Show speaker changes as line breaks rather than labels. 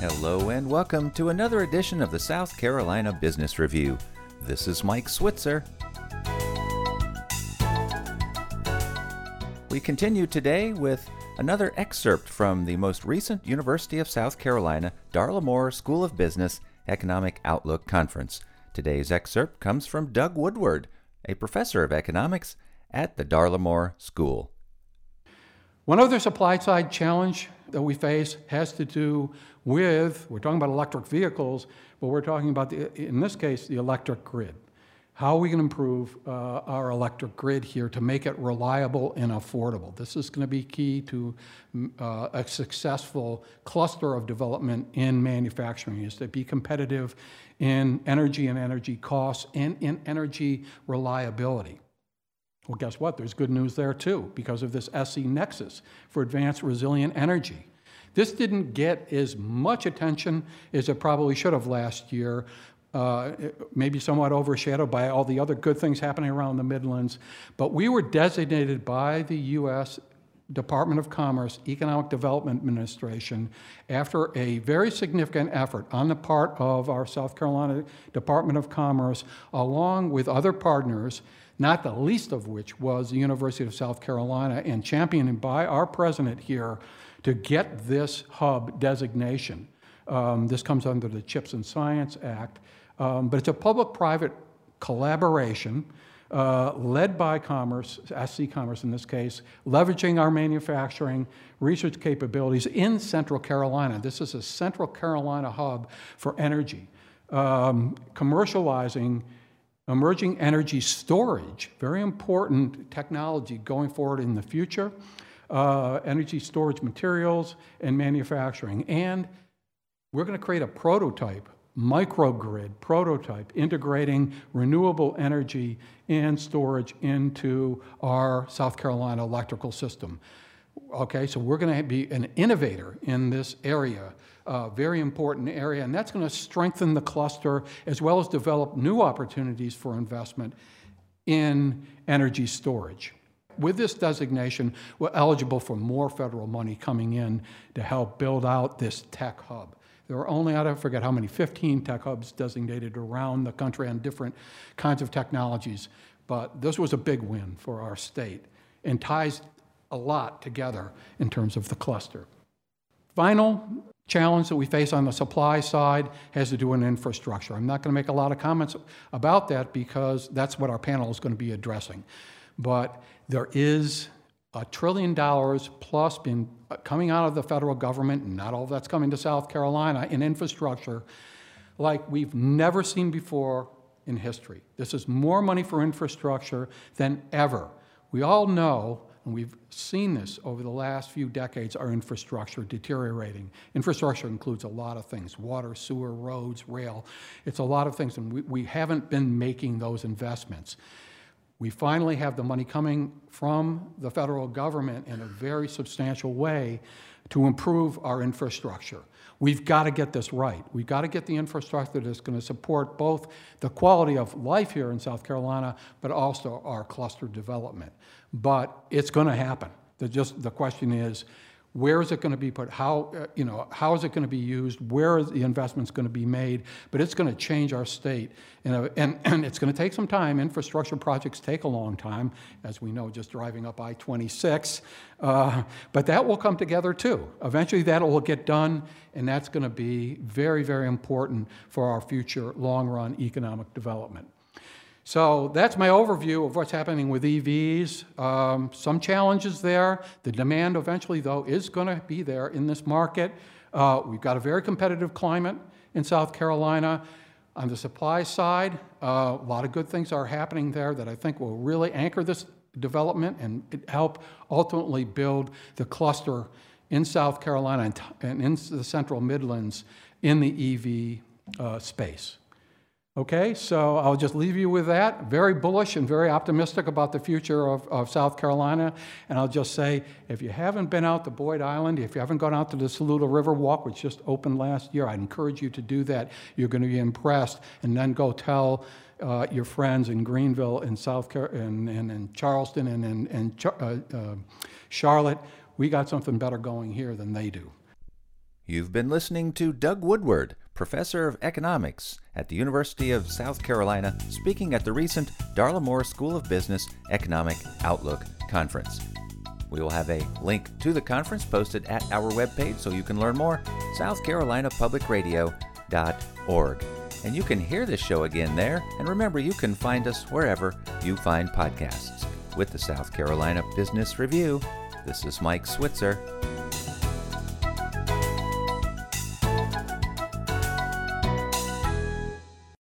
Hello and welcome to another edition of the South Carolina Business Review. This is Mike Switzer. We continue today with another excerpt from the most recent University of South Carolina Darla Moore School of Business Economic Outlook Conference. Today's excerpt comes from Doug Woodward, a professor of economics at the Darla Moore School.
One other supply side challenge that we face has to do with, we're talking about electric vehicles, but we're talking about, the, in this case, the electric grid. How we to improve uh, our electric grid here to make it reliable and affordable? This is going to be key to uh, a successful cluster of development in manufacturing, is to be competitive in energy and energy costs and in energy reliability. Well, guess what? There's good news there too, because of this SC Nexus for advanced resilient energy. This didn't get as much attention as it probably should have last year, uh, maybe somewhat overshadowed by all the other good things happening around the Midlands. But we were designated by the U.S. Department of Commerce Economic Development Administration after a very significant effort on the part of our South Carolina Department of Commerce, along with other partners, not the least of which was the University of South Carolina, and championed by our president here to get this hub designation. Um, this comes under the CHIPS and Science Act. Um, but it's a public-private collaboration uh, led by Commerce, SC Commerce in this case, leveraging our manufacturing research capabilities in Central Carolina. This is a Central Carolina hub for energy, um, commercializing emerging energy storage, very important technology going forward in the future, uh, energy storage materials and manufacturing. And we're going to create a prototype microgrid prototype integrating renewable energy and storage into our South Carolina electrical system. Okay, so we're going to be an innovator in this area, a very important area, and that's going to strengthen the cluster as well as develop new opportunities for investment in energy storage. With this designation, we're eligible for more federal money coming in to help build out this tech hub. There are only, I don't forget how many, 15 tech hubs designated around the country on different kinds of technologies. But this was a big win for our state and ties a lot together in terms of the cluster. Final challenge that we face on the supply side has to do with infrastructure. I'm not going to make a lot of comments about that because that's what our panel is going to be addressing. But there is a trillion dollars plus been uh, coming out of the federal government, and not all of that's coming to South Carolina, in infrastructure like we've never seen before in history. This is more money for infrastructure than ever. We all know, and we've seen this over the last few decades, our infrastructure deteriorating. Infrastructure includes a lot of things water, sewer, roads, rail. It's a lot of things, and we, we haven't been making those investments. We finally have the money coming from the federal government in a very substantial way to improve our infrastructure. We've got to get this right. We've got to get the infrastructure that's going to support both the quality of life here in South Carolina, but also our cluster development. But it's going to happen. The, just, the question is, where is it going to be put? How, uh, you know, how is it going to be used? Where is the investments going to be made? But it's going to change our state. And, and, and it's going to take some time. Infrastructure projects take a long time, as we know, just driving up I 26. Uh, but that will come together too. Eventually, that will get done, and that's going to be very, very important for our future long run economic development. So that's my overview of what's happening with EVs. Um, some challenges there. The demand eventually, though, is going to be there in this market. Uh, we've got a very competitive climate in South Carolina. On the supply side, uh, a lot of good things are happening there that I think will really anchor this development and help ultimately build the cluster in South Carolina and, in the central Midlands in the EV uh, space. Okay, so I'll just leave you with that. Very bullish and very optimistic about the future of, of South Carolina. And I'll just say if you haven't been out to Boyd Island, if you haven't gone out to the Saluda River Walk, which just opened last year, I'd encourage you to do that. You're going to be impressed. And then go tell uh, your friends in Greenville, in South Car- and, in Charleston, and in and, uh, uh, Charlotte, we got something better going here than they do.
You've been listening to Doug Woodward, professor of economics at the University of South Carolina, speaking at the recent Darla Moore School of Business Economic Outlook Conference. We will have a link to the conference posted at our webpage so you can learn more, southcarolinapublicradio.org. And you can hear this show again there. And remember, you can find us wherever you find podcasts. With the South Carolina Business Review, this is Mike Switzer.